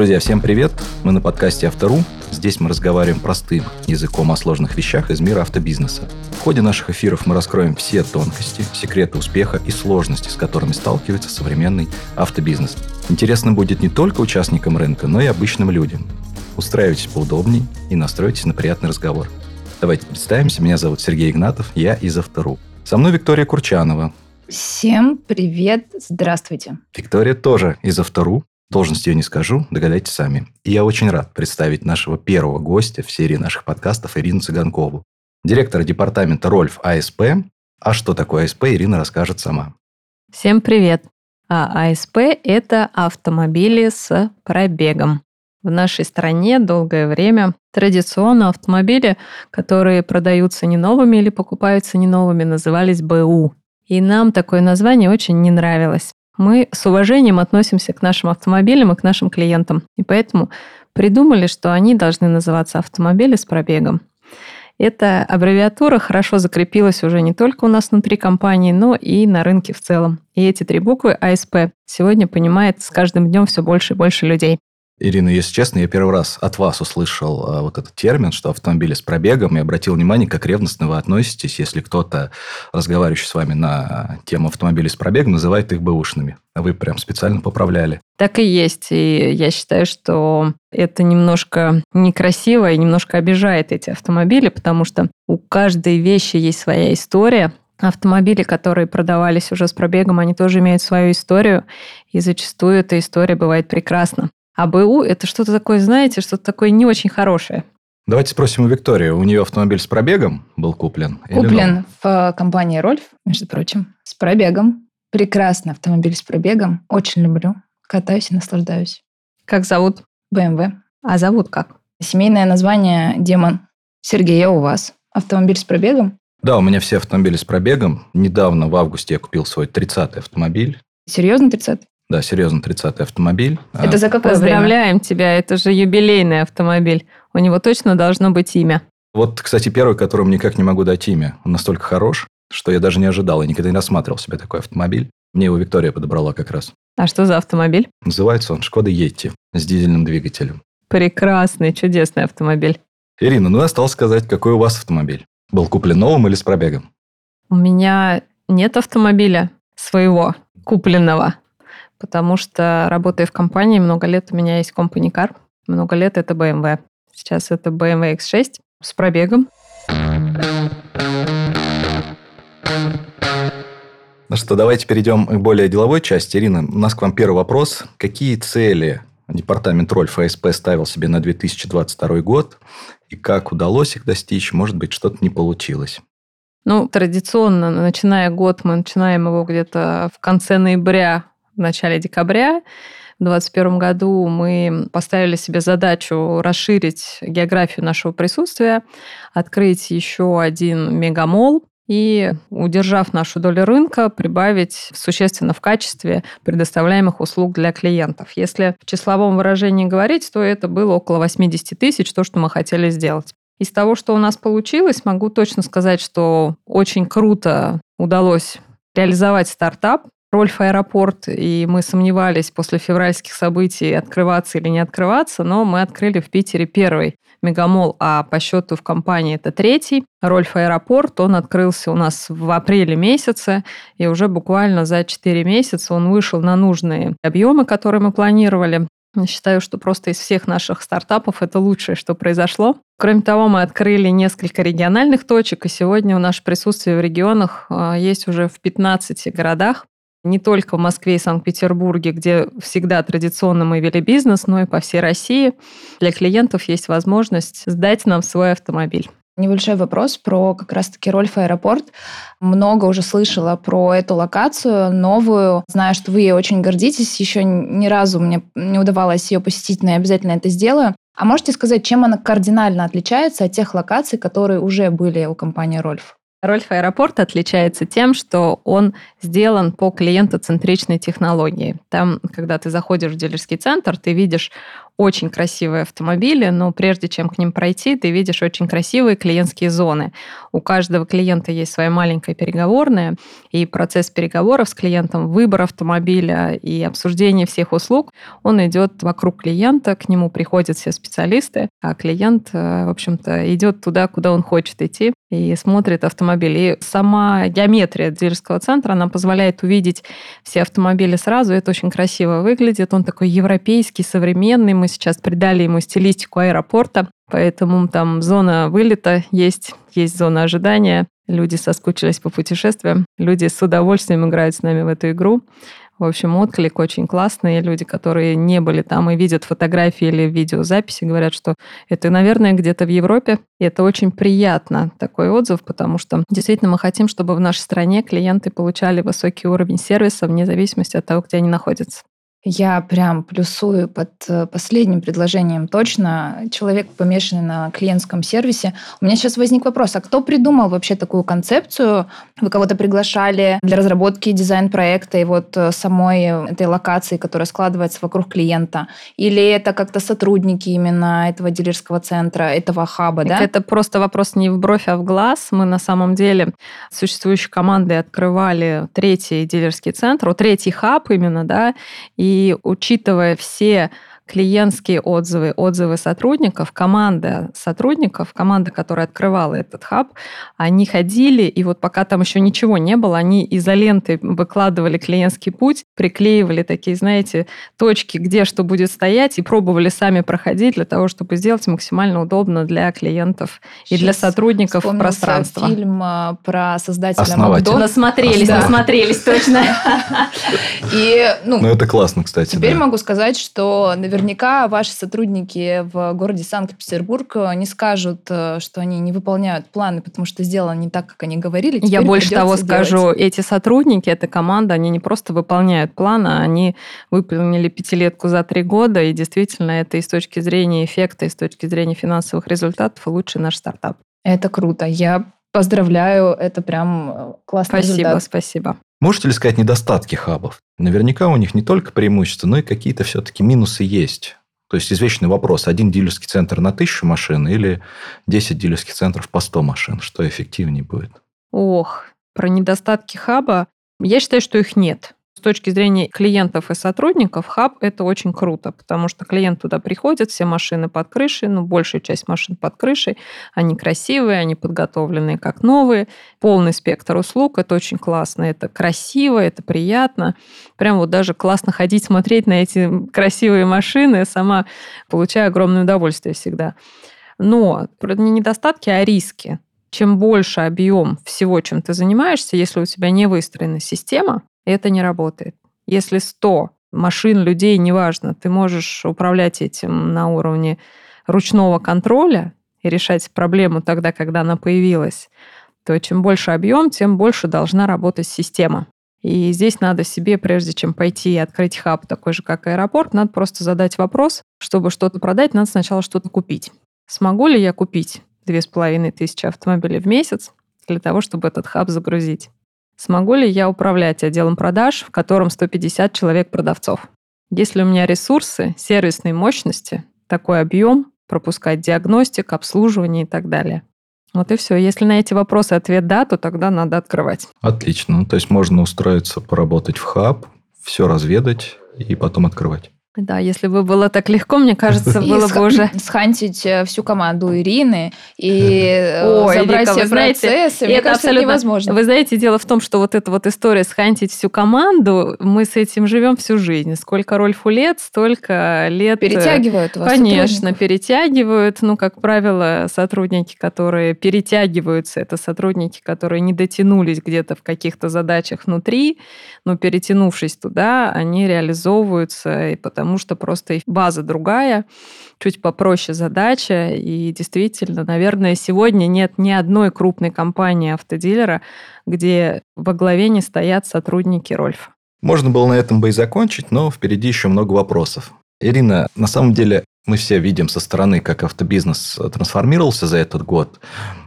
Друзья, всем привет! Мы на подкасте «Автору». Здесь мы разговариваем простым языком о сложных вещах из мира автобизнеса. В ходе наших эфиров мы раскроем все тонкости, секреты успеха и сложности, с которыми сталкивается современный автобизнес. Интересно будет не только участникам рынка, но и обычным людям. Устраивайтесь поудобнее и настройтесь на приятный разговор. Давайте представимся. Меня зовут Сергей Игнатов, я из «Автору». Со мной Виктория Курчанова. Всем привет, здравствуйте. Виктория тоже из «Автору». Должность ее не скажу, догадайтесь сами. И я очень рад представить нашего первого гостя в серии наших подкастов Ирину Цыганкову, директора департамента Рольф АСП. А что такое АСП, Ирина расскажет сама. Всем привет. А АСП – это автомобили с пробегом. В нашей стране долгое время традиционно автомобили, которые продаются не новыми или покупаются не новыми, назывались БУ. И нам такое название очень не нравилось мы с уважением относимся к нашим автомобилям и к нашим клиентам. И поэтому придумали, что они должны называться автомобили с пробегом. Эта аббревиатура хорошо закрепилась уже не только у нас внутри компании, но и на рынке в целом. И эти три буквы АСП сегодня понимает с каждым днем все больше и больше людей. Ирина, если честно, я первый раз от вас услышал а, вот этот термин, что автомобили с пробегом, и обратил внимание, как ревностно вы относитесь, если кто-то, разговаривающий с вами на тему автомобилей с пробегом, называет их бэушными. А вы прям специально поправляли. Так и есть. И я считаю, что это немножко некрасиво и немножко обижает эти автомобили, потому что у каждой вещи есть своя история, Автомобили, которые продавались уже с пробегом, они тоже имеют свою историю, и зачастую эта история бывает прекрасна. А БУ – это что-то такое, знаете, что-то такое не очень хорошее. Давайте спросим у Виктории. У нее автомобиль с пробегом был куплен? Куплен в э, компании «Рольф», между прочим, с пробегом. Прекрасный автомобиль с пробегом. Очень люблю. Катаюсь и наслаждаюсь. Как зовут? BMW. А зовут как? Семейное название «Демон». Сергей, а у вас? Автомобиль с пробегом? Да, у меня все автомобили с пробегом. Недавно, в августе, я купил свой 30-й автомобиль. Серьезно 30-й? Да, серьезно, 30-й автомобиль. Это за какое Поздравляем время? тебя, это же юбилейный автомобиль. У него точно должно быть имя. Вот, кстати, первый, которому никак не могу дать имя. Он настолько хорош, что я даже не ожидал. Я никогда не рассматривал себе такой автомобиль. Мне его Виктория подобрала как раз. А что за автомобиль? Называется он «Шкода Йетти» с дизельным двигателем. Прекрасный, чудесный автомобиль. Ирина, ну осталось сказать, какой у вас автомобиль? Был куплен новым или с пробегом? У меня нет автомобиля своего, купленного потому что, работая в компании, много лет у меня есть company car, много лет это BMW. Сейчас это BMW X6 с пробегом. Ну что, давайте перейдем к более деловой части. Ирина, у нас к вам первый вопрос. Какие цели департамент Роль ФСП ставил себе на 2022 год? И как удалось их достичь? Может быть, что-то не получилось? Ну, традиционно, начиная год, мы начинаем его где-то в конце ноября в начале декабря. В 2021 году мы поставили себе задачу расширить географию нашего присутствия, открыть еще один мегамол и, удержав нашу долю рынка, прибавить существенно в качестве предоставляемых услуг для клиентов. Если в числовом выражении говорить, то это было около 80 тысяч, то, что мы хотели сделать. Из того, что у нас получилось, могу точно сказать, что очень круто удалось реализовать стартап. Рольф Аэропорт, и мы сомневались после февральских событий, открываться или не открываться, но мы открыли в Питере первый мегамол, а по счету в компании это третий. Рольф Аэропорт, он открылся у нас в апреле месяце, и уже буквально за 4 месяца он вышел на нужные объемы, которые мы планировали. Считаю, что просто из всех наших стартапов это лучшее, что произошло. Кроме того, мы открыли несколько региональных точек, и сегодня у наше присутствие в регионах а, есть уже в 15 городах не только в Москве и Санкт-Петербурге, где всегда традиционно мы вели бизнес, но и по всей России. Для клиентов есть возможность сдать нам свой автомобиль. Небольшой вопрос про как раз-таки Рольф Аэропорт. Много уже слышала про эту локацию новую. Знаю, что вы ей очень гордитесь. Еще ни разу мне не удавалось ее посетить, но я обязательно это сделаю. А можете сказать, чем она кардинально отличается от тех локаций, которые уже были у компании Рольф? Рольф Аэропорт отличается тем, что он сделан по клиентоцентричной технологии. Там, когда ты заходишь в дилерский центр, ты видишь очень красивые автомобили, но прежде чем к ним пройти, ты видишь очень красивые клиентские зоны. У каждого клиента есть своя маленькая переговорная, и процесс переговоров с клиентом, выбор автомобиля и обсуждение всех услуг, он идет вокруг клиента, к нему приходят все специалисты, а клиент, э, в общем-то, идет туда, куда он хочет идти и смотрит автомобиль. И сама геометрия дилерского центра, она позволяет увидеть все автомобили сразу. Это очень красиво выглядит. Он такой европейский, современный. Мы сейчас придали ему стилистику аэропорта. Поэтому там зона вылета есть, есть зона ожидания. Люди соскучились по путешествиям. Люди с удовольствием играют с нами в эту игру. В общем, отклик очень классный. Люди, которые не были там и видят фотографии или видеозаписи, говорят, что это, наверное, где-то в Европе. И это очень приятно, такой отзыв, потому что действительно мы хотим, чтобы в нашей стране клиенты получали высокий уровень сервиса вне зависимости от того, где они находятся. Я прям плюсую под э, последним предложением точно. Человек, помешанный на клиентском сервисе. У меня сейчас возник вопрос, а кто придумал вообще такую концепцию? Вы кого-то приглашали для разработки дизайн-проекта и вот э, самой этой локации, которая складывается вокруг клиента? Или это как-то сотрудники именно этого дилерского центра, этого хаба, да? Это просто вопрос не в бровь, а в глаз. Мы на самом деле существующей командой открывали третий дилерский центр, третий хаб именно, да, и и учитывая все клиентские отзывы, отзывы сотрудников, команда сотрудников, команда, которая открывала этот хаб, они ходили, и вот пока там еще ничего не было, они изолентой выкладывали клиентский путь, приклеивали такие, знаете, точки, где что будет стоять, и пробовали сами проходить для того, чтобы сделать максимально удобно для клиентов и Сейчас для сотрудников пространства. фильм а, про создателя Макдональдса. Насмотрелись, да. насмотрелись, точно. И, ну, ну, это классно, кстати. Теперь могу сказать, что наверное наверняка ваши сотрудники в городе Санкт-Петербург э, не скажут, э, что они не выполняют планы, потому что сделано не так, как они говорили. Теперь Я больше того скажу, эти сотрудники, эта команда, они не просто выполняют планы, они выполнили пятилетку за три года, и действительно это и с точки зрения эффекта, и с точки зрения финансовых результатов лучший наш стартап. Это круто. Я поздравляю, это прям э, классный спасибо, результат. Спасибо, спасибо. Можете ли сказать недостатки хабов? Наверняка у них не только преимущества, но и какие-то все-таки минусы есть. То есть извечный вопрос, один дилерский центр на тысячу машин или 10 дилерских центров по 100 машин, что эффективнее будет? Ох, про недостатки хаба. Я считаю, что их нет. С точки зрения клиентов и сотрудников, хаб – это очень круто, потому что клиент туда приходит, все машины под крышей, ну, большая часть машин под крышей, они красивые, они подготовленные как новые, полный спектр услуг, это очень классно, это красиво, это приятно. Прям вот даже классно ходить, смотреть на эти красивые машины, сама получаю огромное удовольствие всегда. Но не недостатки, а риски чем больше объем всего, чем ты занимаешься, если у тебя не выстроена система, это не работает. Если 100 машин, людей, неважно, ты можешь управлять этим на уровне ручного контроля и решать проблему тогда, когда она появилась, то чем больше объем, тем больше должна работать система. И здесь надо себе, прежде чем пойти и открыть хаб такой же, как аэропорт, надо просто задать вопрос, чтобы что-то продать, надо сначала что-то купить. Смогу ли я купить две с половиной тысячи автомобилей в месяц для того, чтобы этот хаб загрузить? Смогу ли я управлять отделом продаж, в котором 150 человек продавцов? Есть ли у меня ресурсы, сервисные мощности, такой объем, пропускать диагностик, обслуживание и так далее? Вот и все. Если на эти вопросы ответ да, то тогда надо открывать. Отлично. Ну, то есть можно устроиться, поработать в хаб, все разведать и потом открывать. Да, если бы было так легко, мне кажется, было бы уже... Схантить э, всю команду Ирины и э, забрать Вика, все знаете, процессы, мне это кажется, абсолютно невозможно. Вы знаете, дело в том, что вот эта вот история схантить всю команду, мы с этим живем всю жизнь. Сколько Рольфу лет, столько лет... Э, перетягивают вас Конечно, перетягивают. Ну, как правило, сотрудники, которые перетягиваются, это сотрудники, которые не дотянулись где-то в каких-то задачах внутри, но перетянувшись туда, они реализовываются и потому потому что просто база другая, чуть попроще задача. И действительно, наверное, сегодня нет ни одной крупной компании автодилера, где во главе не стоят сотрудники Рольфа. Можно было на этом бы и закончить, но впереди еще много вопросов. Ирина, на самом деле мы все видим со стороны, как автобизнес трансформировался за этот год.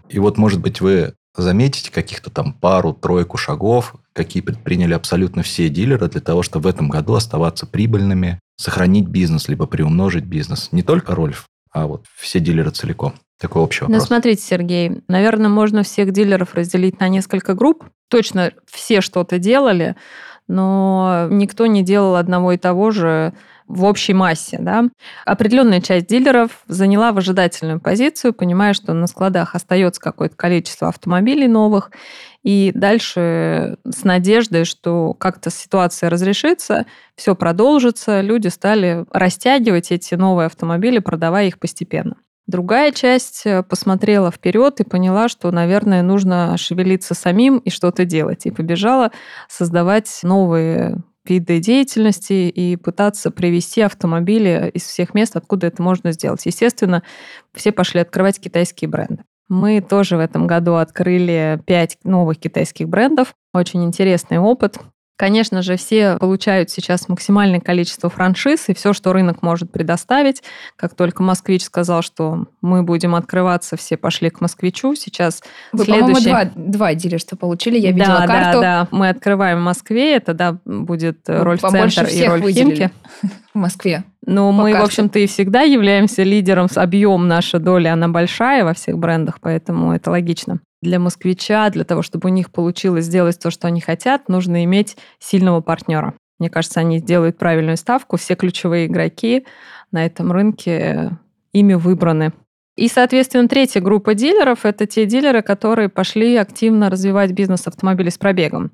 И вот, может быть, вы заметить каких-то там пару-тройку шагов, какие предприняли абсолютно все дилеры для того, чтобы в этом году оставаться прибыльными, сохранить бизнес, либо приумножить бизнес. Не только Рольф, а вот все дилеры целиком. Такой общий вопрос. Ну, смотрите, Сергей, наверное, можно всех дилеров разделить на несколько групп. Точно все что-то делали, но никто не делал одного и того же в общей массе. Да? Определенная часть дилеров заняла выжидательную позицию, понимая, что на складах остается какое-то количество автомобилей новых, и дальше с надеждой, что как-то ситуация разрешится, все продолжится, люди стали растягивать эти новые автомобили, продавая их постепенно. Другая часть э, посмотрела вперед и поняла, что, наверное, нужно шевелиться самим и что-то делать. И побежала создавать новые виды деятельности и пытаться привести автомобили из всех мест, откуда это можно сделать. Естественно, все пошли открывать китайские бренды. Мы тоже в этом году открыли пять новых китайских брендов. Очень интересный опыт. Конечно же, все получают сейчас максимальное количество франшиз и все, что рынок может предоставить. Как только «Москвич» сказал, что мы будем открываться, все пошли к «Москвичу». Сейчас Вы, следующий... два, два дилерства получили, я видела да, карту. Да, да, мы открываем в Москве, это да, будет Рольф-центр и Рольф-Химки. В Москве. По мы, карте. в общем-то, и всегда являемся лидером с объем наша доля, она большая во всех брендах, поэтому это логично для москвича, для того, чтобы у них получилось сделать то, что они хотят, нужно иметь сильного партнера. Мне кажется, они делают правильную ставку. Все ключевые игроки на этом рынке ими выбраны. И, соответственно, третья группа дилеров – это те дилеры, которые пошли активно развивать бизнес автомобилей с пробегом.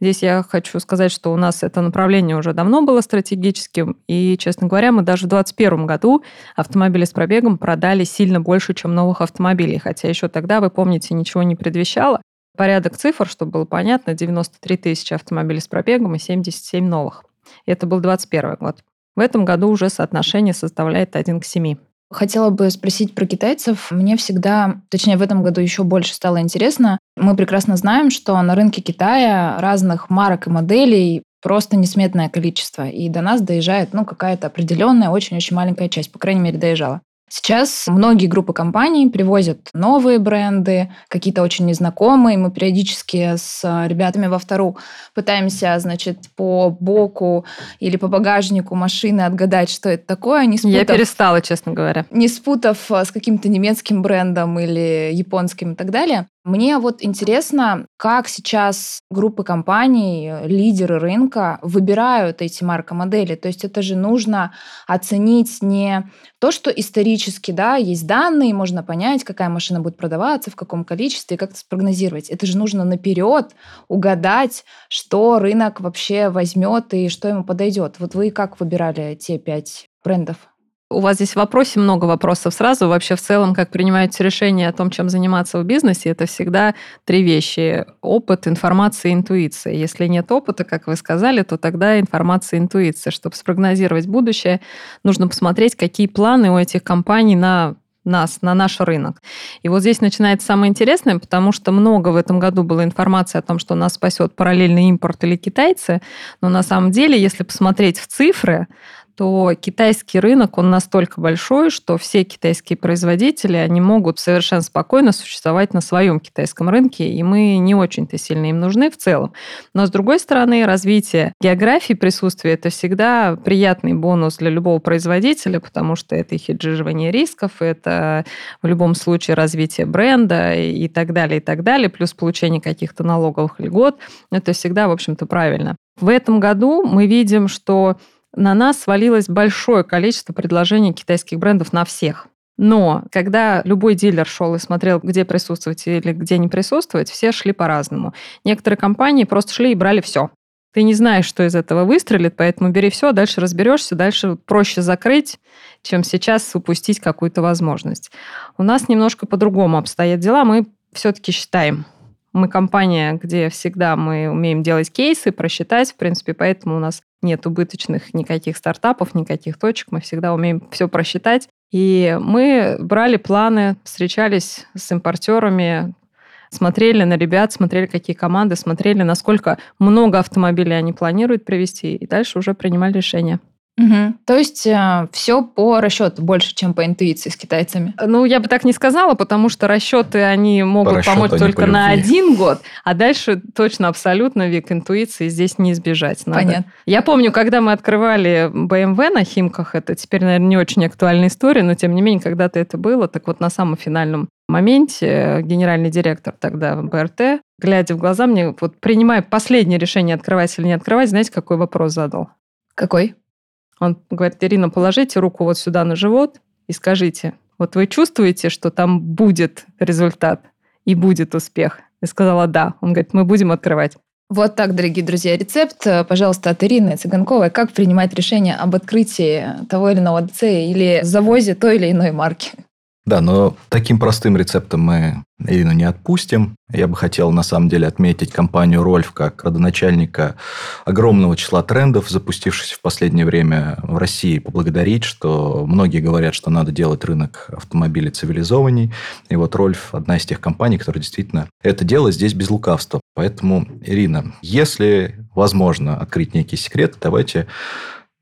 Здесь я хочу сказать, что у нас это направление уже давно было стратегическим, и, честно говоря, мы даже в 2021 году автомобили с пробегом продали сильно больше, чем новых автомобилей, хотя еще тогда, вы помните, ничего не предвещало. Порядок цифр, чтобы было понятно, 93 тысячи автомобилей с пробегом и 77 новых. Это был 2021 год. В этом году уже соотношение составляет 1 к 7. Хотела бы спросить про китайцев. Мне всегда, точнее в этом году еще больше стало интересно. Мы прекрасно знаем, что на рынке Китая разных марок и моделей просто несметное количество. И до нас доезжает ну, какая-то определенная, очень-очень маленькая часть, по крайней мере, доезжала. Сейчас многие группы компаний привозят новые бренды, какие-то очень незнакомые. Мы периодически с ребятами во втору пытаемся, значит, по боку или по багажнику машины отгадать, что это такое. Не спутав, Я перестала, честно говоря. Не спутав с каким-то немецким брендом или японским и так далее. Мне вот интересно, как сейчас группы компаний, лидеры рынка выбирают эти маркомодели. То есть это же нужно оценить не то, что исторически, да, есть данные, можно понять, какая машина будет продаваться, в каком количестве, как-то спрогнозировать. Это же нужно наперед угадать, что рынок вообще возьмет и что ему подойдет. Вот вы как выбирали те пять брендов? У вас здесь в вопросе много вопросов сразу. Вообще в целом, как принимаются решения о том, чем заниматься в бизнесе, это всегда три вещи. Опыт, информация, интуиция. Если нет опыта, как вы сказали, то тогда информация, интуиция. Чтобы спрогнозировать будущее, нужно посмотреть, какие планы у этих компаний на нас, на наш рынок. И вот здесь начинается самое интересное, потому что много в этом году было информации о том, что нас спасет параллельный импорт или китайцы, но на самом деле, если посмотреть в цифры, то китайский рынок, он настолько большой, что все китайские производители, они могут совершенно спокойно существовать на своем китайском рынке, и мы не очень-то сильно им нужны в целом. Но, с другой стороны, развитие географии присутствия – это всегда приятный бонус для любого производителя, потому что это и хеджирование рисков, это в любом случае развитие бренда и так далее, и так далее, плюс получение каких-то налоговых льгот. Это всегда, в общем-то, правильно. В этом году мы видим, что на нас свалилось большое количество предложений китайских брендов на всех. Но когда любой дилер шел и смотрел, где присутствовать или где не присутствовать, все шли по-разному. Некоторые компании просто шли и брали все. Ты не знаешь, что из этого выстрелит, поэтому бери все, дальше разберешься, дальше проще закрыть, чем сейчас упустить какую-то возможность. У нас немножко по-другому обстоят дела. Мы все-таки считаем, мы компания, где всегда мы умеем делать кейсы, просчитать, в принципе, поэтому у нас нет убыточных никаких стартапов, никаких точек, мы всегда умеем все просчитать. И мы брали планы, встречались с импортерами, смотрели на ребят, смотрели, какие команды, смотрели, насколько много автомобилей они планируют привезти, и дальше уже принимали решение. Угу. То есть э, все по расчету больше, чем по интуиции с китайцами. Ну, я бы так не сказала, потому что расчеты они могут расчету, помочь не только по на один год, а дальше точно абсолютно век интуиции здесь не избежать. Надо. Понятно. Я помню, когда мы открывали BMW на Химках, это теперь, наверное, не очень актуальная история, но тем не менее, когда-то это было, так вот на самом финальном моменте э, генеральный директор тогда БРТ, глядя в глаза мне, вот принимая последнее решение, открывать или не открывать, знаете, какой вопрос задал? Какой? Он говорит, Ирина, положите руку вот сюда на живот и скажите, вот вы чувствуете, что там будет результат и будет успех? Я сказала, да. Он говорит, мы будем открывать. Вот так, дорогие друзья, рецепт, пожалуйста, от Ирины Цыганковой, как принимать решение об открытии того или иного ДЦ или завозе той или иной марки. Да, но таким простым рецептом мы Ирину не отпустим. Я бы хотел, на самом деле, отметить компанию «Рольф» как родоначальника огромного числа трендов, запустившихся в последнее время в России. Поблагодарить, что многие говорят, что надо делать рынок автомобилей цивилизованней. И вот «Рольф» – одна из тех компаний, которая действительно это делает здесь без лукавства. Поэтому, Ирина, если возможно открыть некие секреты, давайте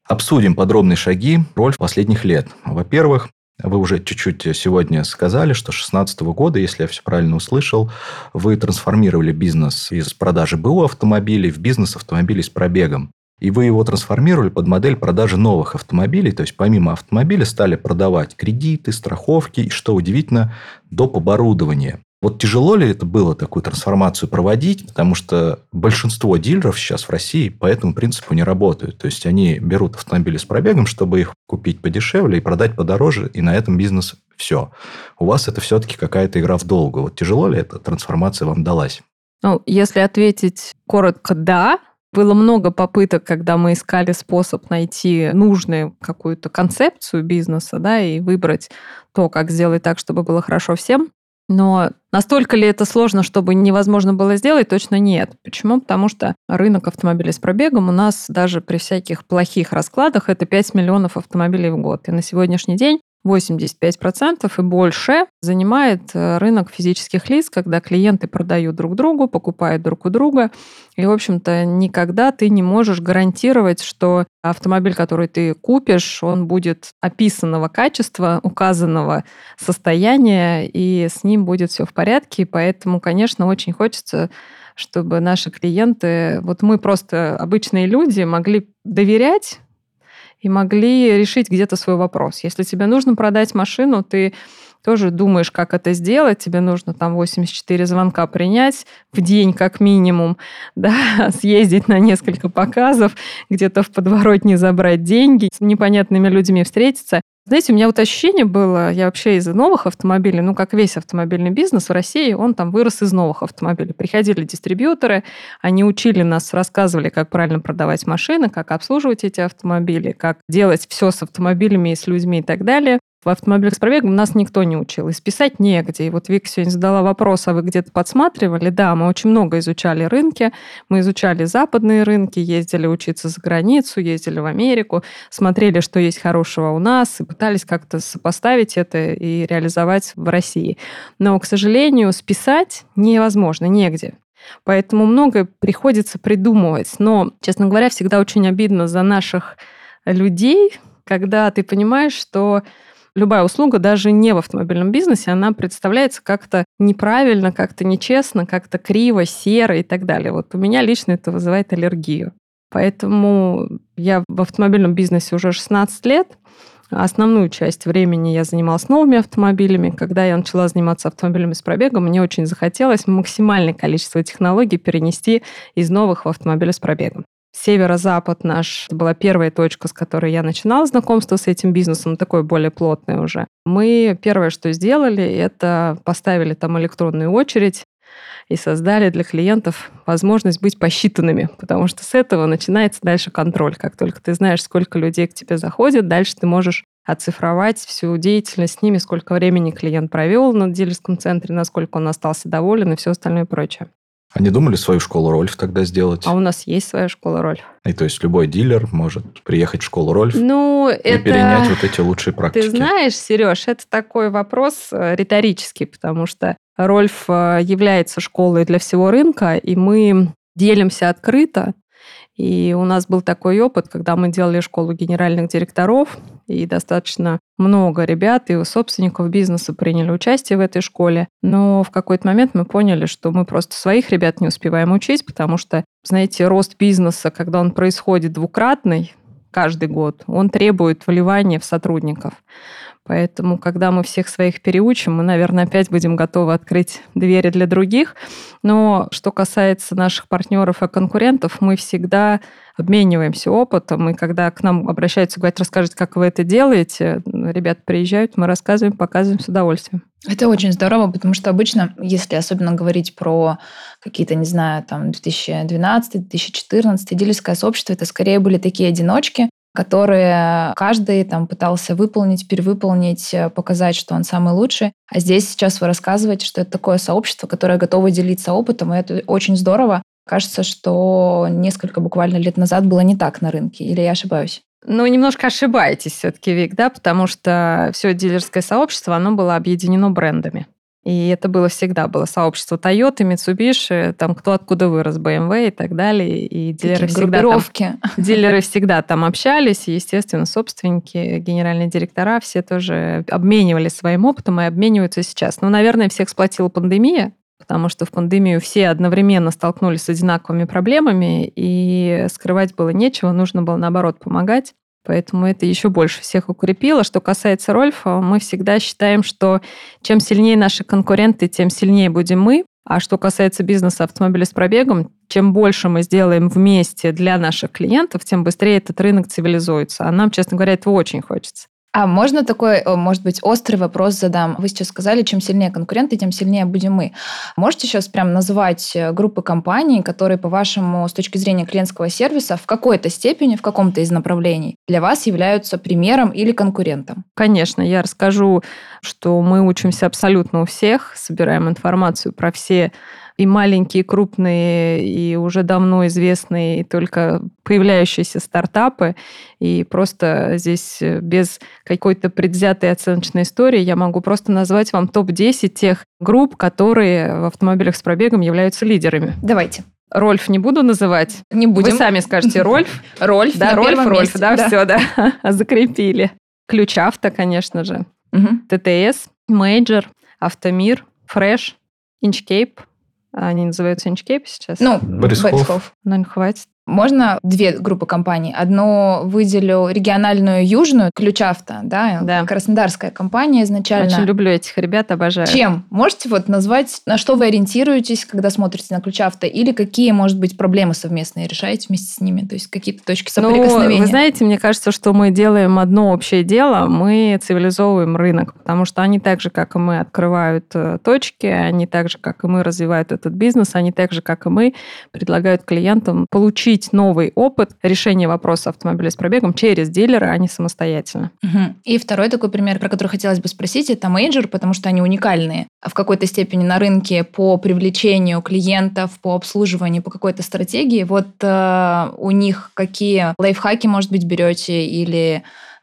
обсудим подробные шаги «Рольф» последних лет. Во-первых, вы уже чуть-чуть сегодня сказали, что с 2016 года, если я все правильно услышал, вы трансформировали бизнес из продажи БУ автомобилей в бизнес автомобилей с пробегом. И вы его трансформировали под модель продажи новых автомобилей, то есть помимо автомобиля стали продавать кредиты, страховки и, что удивительно, доп. оборудование. Вот тяжело ли это было такую трансформацию проводить, потому что большинство дилеров сейчас в России по этому принципу не работают. То есть они берут автомобили с пробегом, чтобы их купить подешевле и продать подороже, и на этом бизнес все. У вас это все-таки какая-то игра в долгу. Вот тяжело ли эта трансформация вам далась? Ну, если ответить коротко «да», было много попыток, когда мы искали способ найти нужную какую-то концепцию бизнеса, да, и выбрать то, как сделать так, чтобы было хорошо всем. Но настолько ли это сложно, чтобы невозможно было сделать, точно нет. Почему? Потому что рынок автомобилей с пробегом у нас даже при всяких плохих раскладах это 5 миллионов автомобилей в год. И на сегодняшний день 85% и больше занимает э, рынок физических лиц, когда клиенты продают друг другу, покупают друг у друга. И, в общем-то, никогда ты не можешь гарантировать, что автомобиль, который ты купишь, он будет описанного качества, указанного состояния, и с ним будет все в порядке. Поэтому, конечно, очень хочется чтобы наши клиенты, вот мы просто обычные люди, могли доверять и могли решить где-то свой вопрос. Если тебе нужно продать машину, ты тоже думаешь, как это сделать, тебе нужно там 84 звонка принять в день как минимум, да, съездить на несколько показов, где-то в подворотне забрать деньги, с непонятными людьми встретиться. Знаете, у меня вот ощущение было, я вообще из новых автомобилей, ну, как весь автомобильный бизнес в России, он там вырос из новых автомобилей. Приходили дистрибьюторы, они учили нас, рассказывали, как правильно продавать машины, как обслуживать эти автомобили, как делать все с автомобилями и с людьми и так далее. В автомобилях с пробегом нас никто не учил. И списать негде. И вот Вика сегодня задала вопрос, а вы где-то подсматривали? Да, мы очень много изучали рынки. Мы изучали западные рынки, ездили учиться за границу, ездили в Америку, смотрели, что есть хорошего у нас, и пытались как-то сопоставить это и реализовать в России. Но, к сожалению, списать невозможно, негде. Поэтому многое приходится придумывать. Но, честно говоря, всегда очень обидно за наших людей, когда ты понимаешь, что любая услуга, даже не в автомобильном бизнесе, она представляется как-то неправильно, как-то нечестно, как-то криво, серо и так далее. Вот у меня лично это вызывает аллергию. Поэтому я в автомобильном бизнесе уже 16 лет. Основную часть времени я занималась новыми автомобилями. Когда я начала заниматься автомобилями с пробегом, мне очень захотелось максимальное количество технологий перенести из новых в автомобили с пробегом. Северо-запад наш была первая точка, с которой я начинала знакомство с этим бизнесом, такое более плотное уже. Мы первое, что сделали, это поставили там электронную очередь и создали для клиентов возможность быть посчитанными, потому что с этого начинается дальше контроль. Как только ты знаешь, сколько людей к тебе заходит, дальше ты можешь оцифровать всю деятельность с ними, сколько времени клиент провел на дилерском центре, насколько он остался доволен и все остальное прочее. Не думали свою школу Рольф тогда сделать? А у нас есть своя школа Рольф. И то есть любой дилер может приехать в школу Рольф ну, и это... перенять вот эти лучшие практики. Ты знаешь, Сереж, это такой вопрос э, риторический, потому что Рольф э, является школой для всего рынка, и мы делимся открыто И у нас был такой опыт, когда мы делали школу генеральных директоров, и достаточно много ребят и собственников бизнеса приняли участие в этой школе. Но в какой-то момент мы поняли, что мы просто своих ребят не успеваем учить, потому что, знаете, рост бизнеса, когда он происходит двукратный, каждый год, он требует вливания в сотрудников. Поэтому, когда мы всех своих переучим, мы, наверное, опять будем готовы открыть двери для других. Но что касается наших партнеров и конкурентов, мы всегда обмениваемся опытом. И когда к нам обращаются, говорят, расскажите, как вы это делаете, ребята приезжают, мы рассказываем, показываем с удовольствием. Это очень здорово, потому что обычно, если особенно говорить про какие-то, не знаю, там 2012-2014, дилерское сообщество, это скорее были такие одиночки, которые каждый там пытался выполнить, перевыполнить, э, показать, что он самый лучший. А здесь сейчас вы рассказываете, что это такое сообщество, которое готово делиться опытом, и это очень здорово. Кажется, что несколько буквально лет назад было не так на рынке, или я ошибаюсь? Ну, немножко ошибаетесь все-таки, Вик, да, потому что все дилерское сообщество, оно было объединено брендами. И это было всегда, было сообщество Toyota, Mitsubishi, там кто откуда вырос, BMW и так далее. И дилеры всегда, там, дилеры всегда там общались, и, естественно, собственники, генеральные директора, все тоже обменивались своим опытом и обмениваются сейчас. Ну, наверное, всех сплотила пандемия, потому что в пандемию все одновременно столкнулись с одинаковыми проблемами, и скрывать было нечего, нужно было, наоборот, помогать. Поэтому это еще больше всех укрепило. Что касается Рольфа, мы всегда считаем, что чем сильнее наши конкуренты, тем сильнее будем мы. А что касается бизнеса автомобиля с пробегом, чем больше мы сделаем вместе для наших клиентов, тем быстрее этот рынок цивилизуется. А нам, честно говоря, этого очень хочется. А можно такой, может быть, острый вопрос задам? Вы сейчас сказали, чем сильнее конкуренты, тем сильнее будем мы. Можете сейчас прям назвать э, группы компаний, которые, по-вашему, с точки зрения клиентского сервиса, в какой-то степени, в каком-то из направлений для вас являются примером или конкурентом? Конечно, я расскажу, что мы учимся абсолютно у всех, собираем информацию про все и маленькие, и крупные, и уже давно известные, и только появляющиеся стартапы. И просто здесь э, без какой-то предвзятой оценочной истории я могу просто назвать вам топ-10 тех групп, которые в автомобилях с пробегом являются лидерами. Давайте. Рольф не буду называть. Не будем. Вы сами скажете Рольф. Рольф, да, Рольф, Рольф, да, все, да, закрепили. Ключавто, конечно же. ТТС, Major, Автомир, Fresh, Inchcape, они называются Inchcape сейчас. Ну, Борисхоф. Борисхоф. Наверное, хватит. Можно две группы компаний. Одну выделю региональную южную, Ключавто, да, да. краснодарская компания изначально. Очень люблю этих ребят, обожаю. Чем? Можете вот назвать, на что вы ориентируетесь, когда смотрите на Ключавто, или какие, может быть, проблемы совместные решаете вместе с ними, то есть какие-то точки соприкосновения? Ну, вы знаете, мне кажется, что мы делаем одно общее дело, мы цивилизовываем рынок, потому что они так же, как и мы, открывают э, точки, они так же, как и мы, развивают этот бизнес, они так же, как и мы, предлагают клиентам получить получить новый опыт решения вопроса автомобиля с пробегом через дилера, а не самостоятельно. Угу. И второй такой пример, про который хотелось бы спросить, это Major, потому что они уникальные в какой-то степени на рынке по привлечению клиентов, по обслуживанию, по какой-то стратегии. Вот э, у них какие лайфхаки, может быть, берете или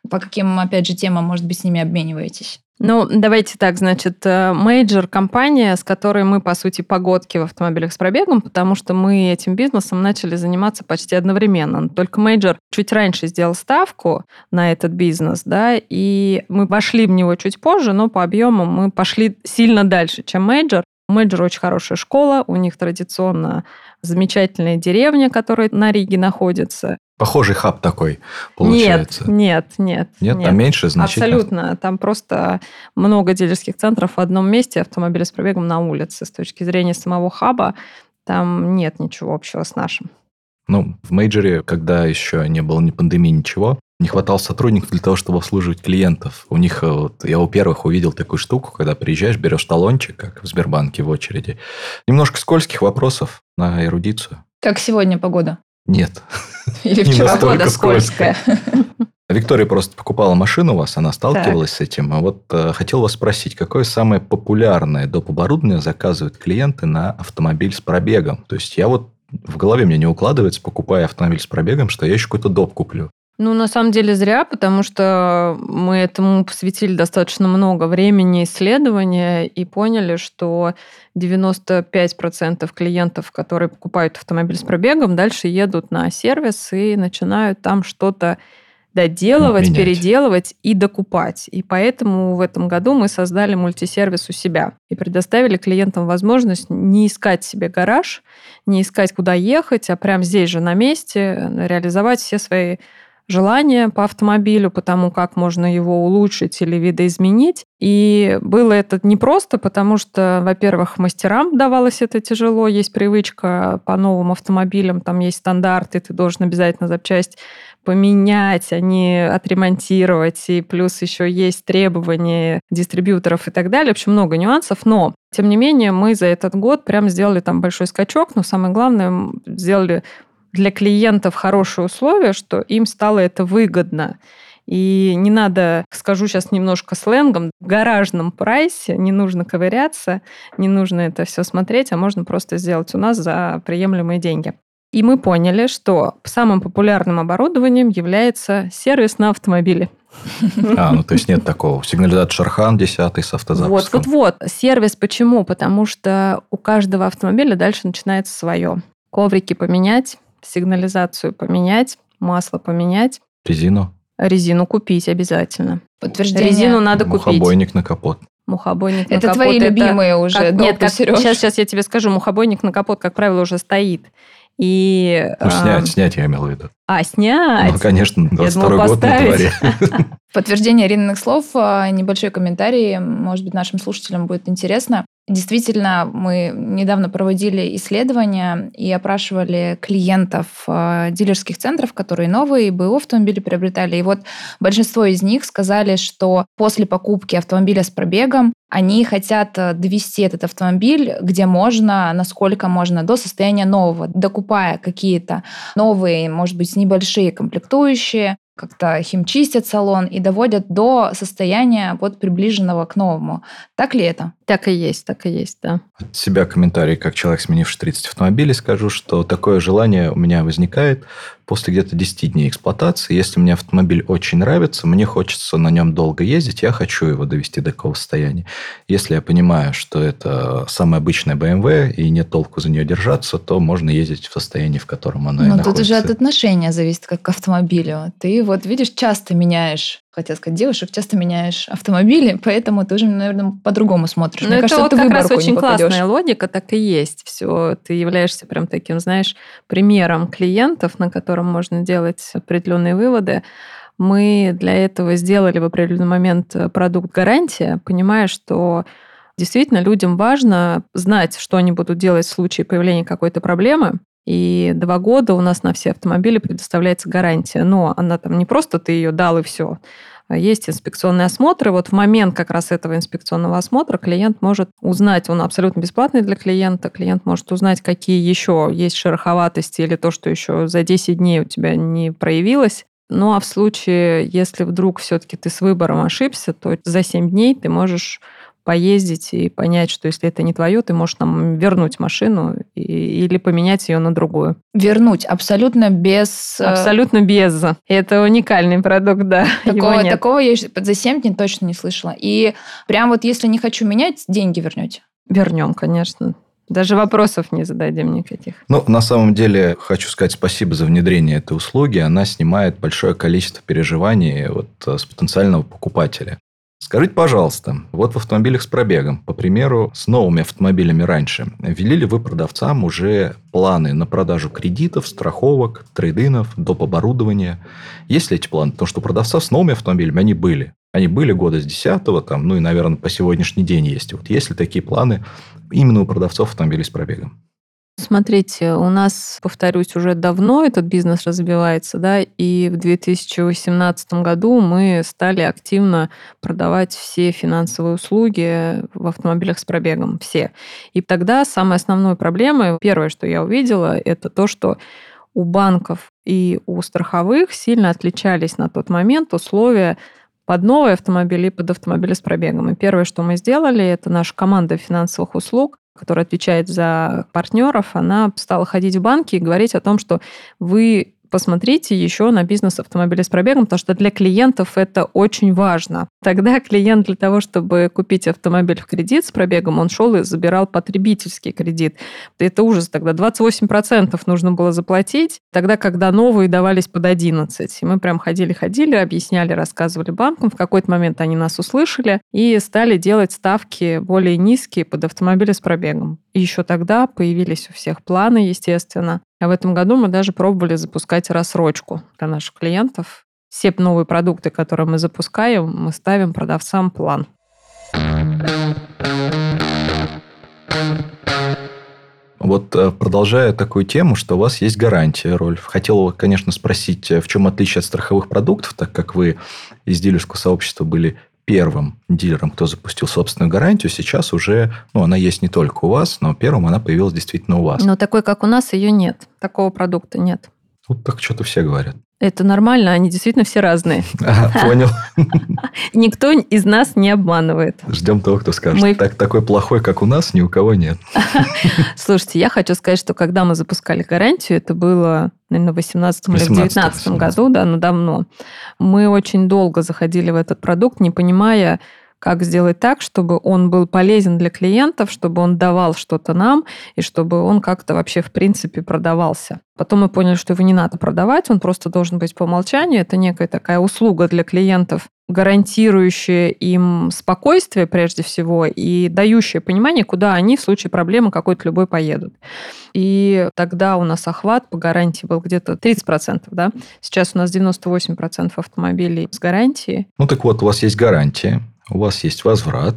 по каким, опять же, темам, может быть, с ними обмениваетесь? Ну, давайте так, значит, Major компания, с которой мы, по сути, погодки в автомобилях с пробегом, потому что мы этим бизнесом начали заниматься почти одновременно. Только Major чуть раньше сделал ставку на этот бизнес, да, и мы вошли в него чуть позже, но по объему мы пошли сильно дальше, чем Major. Major очень хорошая школа, у них традиционно замечательная деревня, которая на Риге находится. Похожий хаб такой получается. Нет, нет, нет. Нет, нет. там меньше значительно? Абсолютно. Там просто много дилерских центров в одном месте, автомобили с пробегом на улице. С точки зрения самого хаба там нет ничего общего с нашим. Ну, в мейджоре, когда еще не было ни пандемии, ничего, не хватало сотрудников для того, чтобы обслуживать клиентов. У них, э, вот, я у первых увидел такую штуку, когда приезжаешь, берешь талончик, как в Сбербанке в очереди. Немножко скользких вопросов на эрудицию. Как сегодня погода? Нет. Или вчера погода скользкая. Виктория просто покупала машину у вас, она сталкивалась так. с этим. А вот э, хотел вас спросить, какое самое популярное доп. оборудование заказывают клиенты на автомобиль с пробегом? То есть я вот в голове мне не укладывается, покупая автомобиль с пробегом, что я еще какой-то доп куплю. Ну, на самом деле зря, потому что мы этому посвятили достаточно много времени исследования и поняли, что 95% клиентов, которые покупают автомобиль с пробегом, дальше едут на сервис и начинают там что-то доделывать, Менять. переделывать и докупать. И поэтому в этом году мы создали мультисервис у себя и предоставили клиентам возможность не искать себе гараж, не искать, куда ехать, а прямо здесь же на месте реализовать все свои желания по автомобилю, по тому, как можно его улучшить или видоизменить. И было это не просто, потому что, во-первых, мастерам давалось это тяжело, есть привычка по новым автомобилям, там есть стандарты, ты должен обязательно запчасть поменять, а не отремонтировать, и плюс еще есть требования дистрибьюторов и так далее. В общем, много нюансов, но тем не менее, мы за этот год прям сделали там большой скачок, но самое главное, сделали для клиентов хорошие условия, что им стало это выгодно. И не надо, скажу сейчас немножко сленгом, в гаражном прайсе не нужно ковыряться, не нужно это все смотреть, а можно просто сделать у нас за приемлемые деньги. И мы поняли, что самым популярным оборудованием является сервис на автомобиле. А, ну то есть нет такого. Сигнализатор Шархан 10 с автозапуском. Вот, вот, вот. Сервис почему? Потому что у каждого автомобиля дальше начинается свое. Коврики поменять, сигнализацию поменять, масло поменять. Резину? Резину купить обязательно. Подтверждение. Резину надо купить. Мухобойник на капот. Мухобойник это на капот. Твои это твои любимые уже как, Нет, как, сейчас, сейчас я тебе скажу. Мухобойник на капот, как правило, уже стоит. И, ну, снять, а... снять я имел в виду. А, снять? Ну, конечно, 22 год на дворе. Подтверждение Иринных слов, а, небольшой комментарий, может быть, нашим слушателям будет интересно. Действительно, мы недавно проводили исследования и опрашивали клиентов э, дилерских центров, которые новые БУ автомобили приобретали. И вот большинство из них сказали, что после покупки автомобиля с пробегом они хотят э, довести этот автомобиль, где можно, насколько можно, до состояния нового, докупая какие-то новые, может быть, небольшие комплектующие, как-то химчистят салон и доводят до состояния вот приближенного к новому. Так ли это? Так и есть, так и есть, да. От себя комментарий, как человек, сменивший 30 автомобилей, скажу, что такое желание у меня возникает после где-то 10 дней эксплуатации, если мне автомобиль очень нравится, мне хочется на нем долго ездить, я хочу его довести до такого состояния. Если я понимаю, что это самая обычная BMW и нет толку за нее держаться, то можно ездить в состоянии, в котором она Но и тут находится. уже от отношения зависит, как к автомобилю. Ты вот видишь, часто меняешь хотел сказать, девушек, часто меняешь автомобили, поэтому ты уже, наверное, по-другому смотришь. Ну, Мне это кажется, вот ты как раз очень классная логика, так и есть. Все, ты являешься прям таким, знаешь, примером клиентов, на котором можно делать определенные выводы. Мы для этого сделали в определенный момент продукт гарантия, понимая, что действительно людям важно знать, что они будут делать в случае появления какой-то проблемы, и два года у нас на все автомобили предоставляется гарантия. Но она там не просто ты ее дал и все. Есть инспекционные осмотры. Вот в момент как раз этого инспекционного осмотра клиент может узнать, он абсолютно бесплатный для клиента, клиент может узнать, какие еще есть шероховатости или то, что еще за 10 дней у тебя не проявилось. Ну а в случае, если вдруг все-таки ты с выбором ошибся, то за 7 дней ты можешь поездить и понять, что если это не твое, ты можешь нам вернуть машину и, или поменять ее на другую. Вернуть абсолютно без... Э, абсолютно без. Это уникальный продукт, да. Такого, такого я за 7 дней точно не слышала. И прям вот если не хочу менять, деньги вернете? Вернем, конечно. Даже вопросов не зададим никаких. Ну, на самом деле, хочу сказать спасибо за внедрение этой услуги. Она снимает большое количество переживаний вот, э, с потенциального покупателя. Скажите, пожалуйста, вот в автомобилях с пробегом, по примеру, с новыми автомобилями раньше, ввели ли вы продавцам уже планы на продажу кредитов, страховок, трейдинов, доп. оборудования? Есть ли эти планы? Потому что у продавца с новыми автомобилями они были. Они были года с 10 там, ну и, наверное, по сегодняшний день есть. Вот есть ли такие планы именно у продавцов автомобилей с пробегом? Смотрите, у нас, повторюсь, уже давно этот бизнес развивается, да, и в 2018 году мы стали активно продавать все финансовые услуги в автомобилях с пробегом, все. И тогда самой основной проблемой, первое, что я увидела, это то, что у банков и у страховых сильно отличались на тот момент условия под новый автомобиль и под автомобили с пробегом. И первое, что мы сделали, это наша команда финансовых услуг которая отвечает за партнеров, она стала ходить в банки и говорить о том, что вы посмотрите еще на бизнес автомобиля с пробегом, потому что для клиентов это очень важно. Тогда клиент для того, чтобы купить автомобиль в кредит с пробегом, он шел и забирал потребительский кредит. Это ужас. Тогда 28% нужно было заплатить, тогда, когда новые давались под 11. И мы прям ходили-ходили, объясняли, рассказывали банкам. В какой-то момент они нас услышали и стали делать ставки более низкие под автомобили с пробегом. И еще тогда появились у всех планы, естественно. А в этом году мы даже пробовали запускать рассрочку для наших клиентов. Все новые продукты, которые мы запускаем, мы ставим продавцам план. Вот э, продолжая такую тему, что у вас есть гарантия, Рольф. Хотел, конечно, спросить, э, в чем отличие от страховых продуктов, так как вы из дилерского сообщества были первым дилером, кто запустил собственную гарантию, сейчас уже, ну, она есть не только у вас, но первым она появилась действительно у вас. Но такой, как у нас, ее нет. Такого продукта нет. Вот так что-то все говорят. Это нормально, они действительно все разные. А, понял. Никто из нас не обманывает. Ждем того, кто скажет. Мы... Так, такой плохой, как у нас, ни у кого нет. Слушайте, я хочу сказать, что когда мы запускали гарантию, это было, наверное, в 18 или в 19 году, да, но давно, мы очень долго заходили в этот продукт, не понимая, как сделать так, чтобы он был полезен для клиентов, чтобы он давал что-то нам, и чтобы он как-то вообще в принципе продавался. Потом мы поняли, что его не надо продавать, он просто должен быть по умолчанию. Это некая такая услуга для клиентов, гарантирующая им спокойствие прежде всего и дающая понимание, куда они в случае проблемы какой-то любой поедут. И тогда у нас охват по гарантии был где-то 30%, да? Сейчас у нас 98% автомобилей с гарантией. Ну так вот, у вас есть гарантия, у вас есть возврат,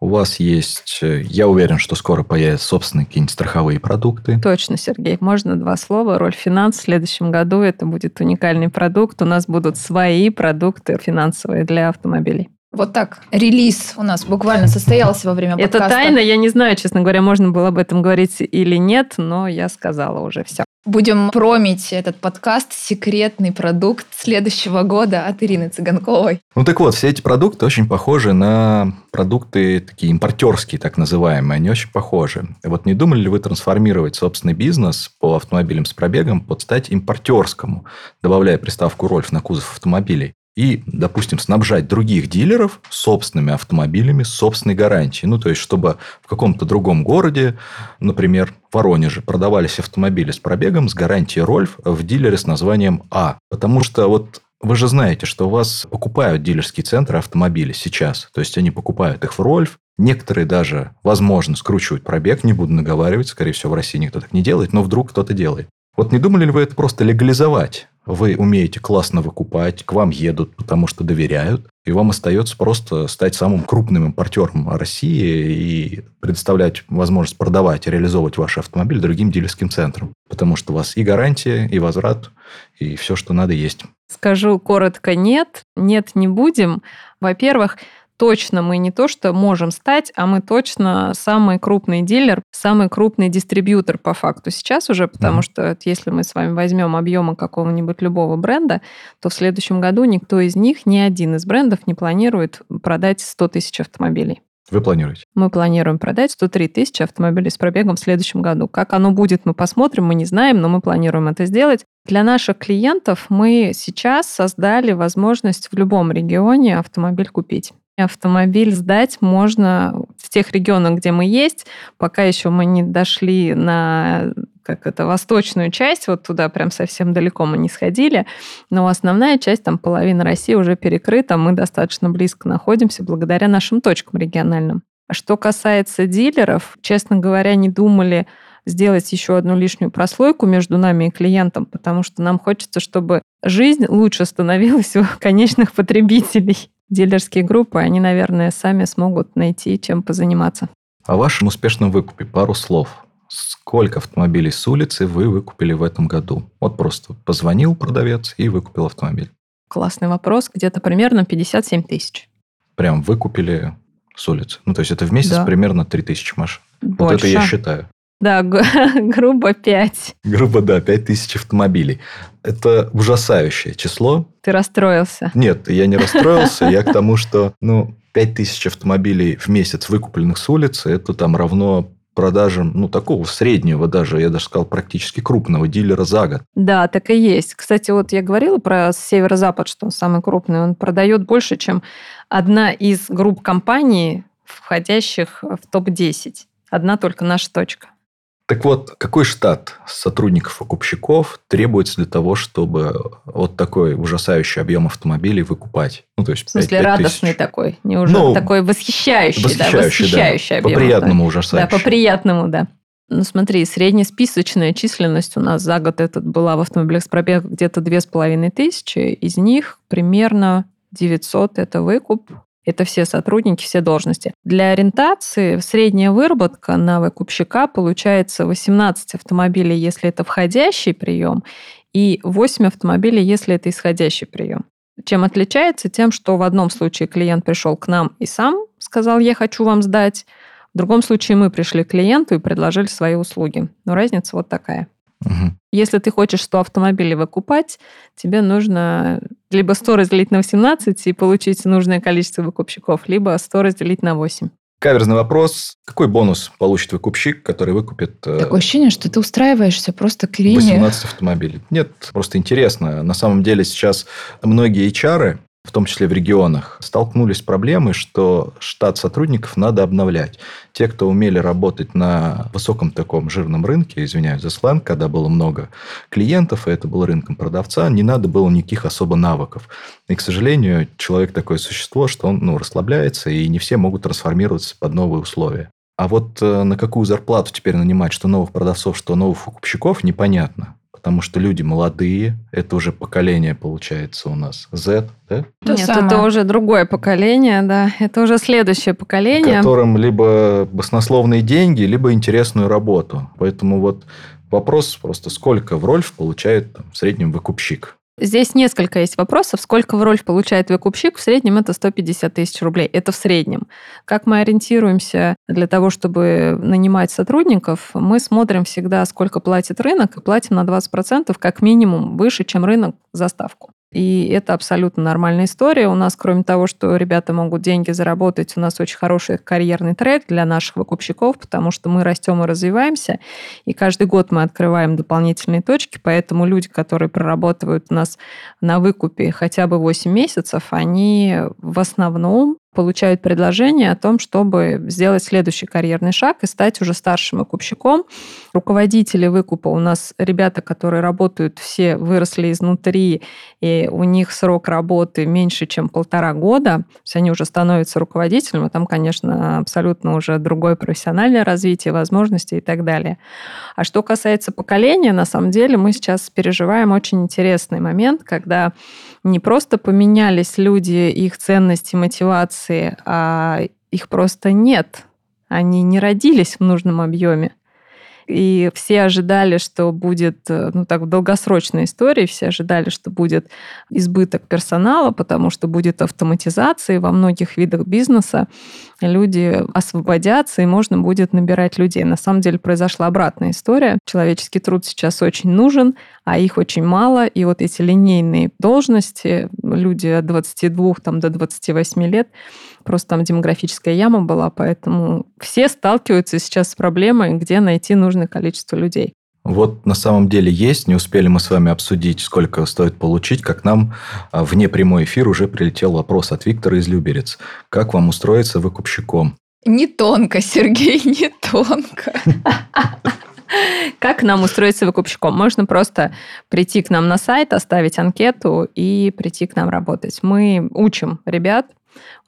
у вас есть, э, я уверен, что скоро появятся собственные какие-нибудь страховые продукты. Точно, Сергей. Можно два слова. Роль финанс в следующем году. Это будет уникальный продукт. У нас будут свои продукты финансовые для автомобилей. Вот так релиз у нас буквально состоялся во время подкаста. Это тайна, я не знаю, честно говоря, можно было об этом говорить или нет, но я сказала уже все. Будем промить этот подкаст «Секретный продукт следующего года» от Ирины Цыганковой. Ну так вот, все эти продукты очень похожи на продукты такие импортерские, так называемые. Они очень похожи. Вот не думали ли вы трансформировать собственный бизнес по автомобилям с пробегом под стать импортерскому, добавляя приставку «Рольф» на кузов автомобилей? И, допустим, снабжать других дилеров собственными автомобилями собственной гарантией. Ну, то есть, чтобы в каком-то другом городе, например, в Воронеже, продавались автомобили с пробегом с гарантией Рольф в дилере с названием А. Потому что вот вы же знаете, что у вас покупают дилерские центры автомобили сейчас. То есть, они покупают их в Рольф. Некоторые даже, возможно, скручивают пробег. Не буду наговаривать. Скорее всего, в России никто так не делает. Но вдруг кто-то делает. Вот не думали ли вы это просто легализовать? вы умеете классно выкупать, к вам едут, потому что доверяют, и вам остается просто стать самым крупным импортером России и предоставлять возможность продавать и реализовывать ваш автомобиль другим дилерским центрам. Потому что у вас и гарантия, и возврат, и все, что надо, есть. Скажу коротко нет, нет не будем. Во-первых, точно мы не то, что можем стать, а мы точно самый крупный дилер, самый крупный дистрибьютор по факту сейчас уже, потому mm-hmm. что если мы с вами возьмем объемы какого-нибудь любого бренда, то в следующем году никто из них, ни один из брендов не планирует продать 100 тысяч автомобилей. Вы планируете? Мы планируем продать 103 тысячи автомобилей с пробегом в следующем году. Как оно будет, мы посмотрим, мы не знаем, но мы планируем это сделать. Для наших клиентов мы сейчас создали возможность в любом регионе автомобиль купить. Автомобиль сдать можно в тех регионах, где мы есть, пока еще мы не дошли на как это, восточную часть, вот туда прям совсем далеко мы не сходили, но основная часть, там половина России уже перекрыта, мы достаточно близко находимся благодаря нашим точкам региональным. Что касается дилеров, честно говоря, не думали сделать еще одну лишнюю прослойку между нами и клиентом, потому что нам хочется, чтобы жизнь лучше становилась у конечных потребителей дилерские группы, они, наверное, сами смогут найти, чем позаниматься. О вашем успешном выкупе пару слов. Сколько автомобилей с улицы вы выкупили в этом году? Вот просто позвонил продавец и выкупил автомобиль. Классный вопрос. Где-то примерно 57 тысяч. Прям выкупили с улицы. Ну, то есть это в месяц да. примерно 3 тысячи машин. Больше. Вот это я считаю. Да, грубо 5. Грубо, да, 5 тысяч автомобилей. Это ужасающее число. Ты расстроился? Нет, я не расстроился. Я к тому, что, ну, 5 тысяч автомобилей в месяц, выкупленных с улицы, это там равно продажам, ну, такого среднего даже, я даже сказал, практически крупного дилера за год. Да, так и есть. Кстати, вот я говорила про северо-запад, что он самый крупный. Он продает больше, чем одна из групп компаний, входящих в топ-10. Одна только наша точка. Так вот, какой штат сотрудников-покупщиков требуется для того, чтобы вот такой ужасающий объем автомобилей выкупать? Ну, то есть в смысле, 5, 5 радостный тысяч. такой, не уже ну, такой восхищающий, восхищающий, да, восхищающий да. объем. По-приятному ужасающий. Да, по-приятному, да. Ну, смотри, среднесписочная численность у нас за год этот была в автомобилях с пробегом где-то две с половиной тысячи. Из них примерно 900 – это выкуп, это все сотрудники, все должности. Для ориентации средняя выработка на выкупщика получается 18 автомобилей, если это входящий прием, и 8 автомобилей, если это исходящий прием. Чем отличается? Тем, что в одном случае клиент пришел к нам и сам сказал, я хочу вам сдать. В другом случае мы пришли к клиенту и предложили свои услуги. Но разница вот такая. Угу. Если ты хочешь 100 автомобилей выкупать, тебе нужно либо 100 разделить на 18 и получить нужное количество выкупщиков, либо 100 разделить на 8. Каверзный вопрос. Какой бонус получит выкупщик, который выкупит... Э, Такое ощущение, что ты устраиваешься просто к Ирине. 18 автомобилей. Нет, просто интересно. На самом деле сейчас многие HR в том числе в регионах, столкнулись с проблемой, что штат сотрудников надо обновлять. Те, кто умели работать на высоком таком жирном рынке, извиняюсь за сленг, когда было много клиентов, и это был рынком продавца, не надо было никаких особо навыков. И, к сожалению, человек такое существо, что он ну, расслабляется, и не все могут трансформироваться под новые условия. А вот э, на какую зарплату теперь нанимать, что новых продавцов, что новых покупщиков, непонятно потому что люди молодые, это уже поколение получается у нас Z, да? То Нет, самое. это уже другое поколение, да, это уже следующее поколение. Которым либо баснословные деньги, либо интересную работу. Поэтому вот вопрос просто, сколько в Рольф получает там, в среднем выкупщик? Здесь несколько есть вопросов. Сколько в роль получает выкупщик? В среднем это 150 тысяч рублей. Это в среднем. Как мы ориентируемся для того, чтобы нанимать сотрудников? Мы смотрим всегда, сколько платит рынок, и платим на 20% как минимум выше, чем рынок за ставку. И это абсолютно нормальная история. У нас, кроме того, что ребята могут деньги заработать, у нас очень хороший карьерный трек для наших выкупщиков, потому что мы растем и развиваемся, и каждый год мы открываем дополнительные точки, поэтому люди, которые проработают у нас на выкупе хотя бы 8 месяцев, они в основном получают предложение о том, чтобы сделать следующий карьерный шаг и стать уже старшим выкупщиком. Руководители выкупа у нас ребята, которые работают, все выросли изнутри, и у них срок работы меньше, чем полтора года. То есть они уже становятся руководителем, и там, конечно, абсолютно уже другое профессиональное развитие, возможности и так далее. А что касается поколения, на самом деле мы сейчас переживаем очень интересный момент, когда не просто поменялись люди, их ценности, мотивации, а их просто нет. Они не родились в нужном объеме. И все ожидали, что будет, э, ну так, в долгосрочной истории, все ожидали, что будет избыток персонала, потому что будет автоматизация во многих видах бизнеса. Люди освободятся, и можно будет набирать людей. На самом деле произошла обратная история. Человеческий труд сейчас очень нужен, а их очень мало. И вот эти линейные должности, люди от 22 там, до 28 лет, просто там демографическая яма была, поэтому все сталкиваются сейчас с проблемой, где найти нужное количество людей. Вот на самом деле есть, не успели мы с вами обсудить, сколько стоит получить, как нам а, вне прямой эфир уже прилетел вопрос от Виктора из Люберец. Как вам устроиться выкупщиком? Не тонко, Сергей, не тонко. Как нам устроиться выкупщиком? Можно просто прийти к нам на сайт, оставить анкету и прийти к нам работать. Мы учим ребят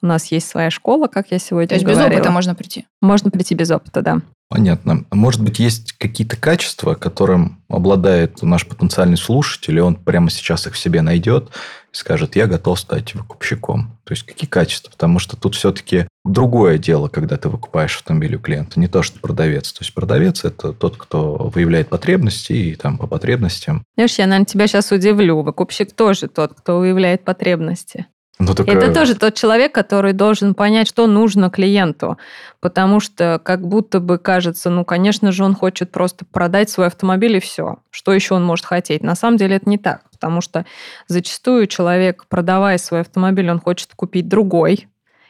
у нас есть своя школа, как я сегодня То есть говорила. без опыта можно прийти? Можно прийти без опыта, да. Понятно. Может быть, есть какие-то качества, которым обладает наш потенциальный слушатель, и он прямо сейчас их в себе найдет и скажет, я готов стать выкупщиком. То есть, какие качества? Потому что тут все-таки другое дело, когда ты выкупаешь автомобиль у клиента, не то, что продавец. То есть, продавец – это тот, кто выявляет потребности и там по потребностям. Знаешь, я, наверное, тебя сейчас удивлю. Выкупщик тоже тот, кто выявляет потребности. Ну, так... Это тоже тот человек, который должен понять, что нужно клиенту. Потому что как будто бы кажется, ну, конечно же, он хочет просто продать свой автомобиль и все. Что еще он может хотеть? На самом деле это не так. Потому что зачастую человек, продавая свой автомобиль, он хочет купить другой.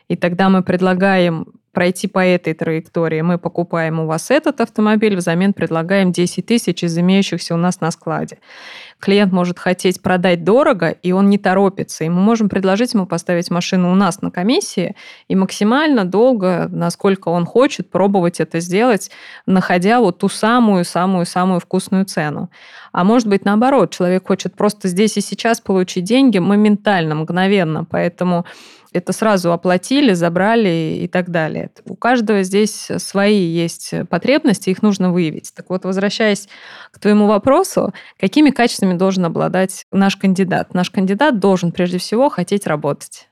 И тогда мы предлагаем пройти по этой траектории. Мы покупаем у вас этот автомобиль, взамен предлагаем 10 тысяч из имеющихся у нас на складе. Клиент может хотеть продать дорого, и он не торопится. И мы можем предложить ему поставить машину у нас на комиссии и максимально долго, насколько он хочет, пробовать это сделать, находя вот ту самую-самую-самую вкусную цену. А может быть, наоборот, человек хочет просто здесь и сейчас получить деньги моментально, мгновенно. Поэтому это сразу оплатили, забрали и так далее. У каждого здесь свои есть потребности, их нужно выявить. Так вот, возвращаясь к твоему вопросу, какими качествами должен обладать наш кандидат? Наш кандидат должен прежде всего хотеть работать.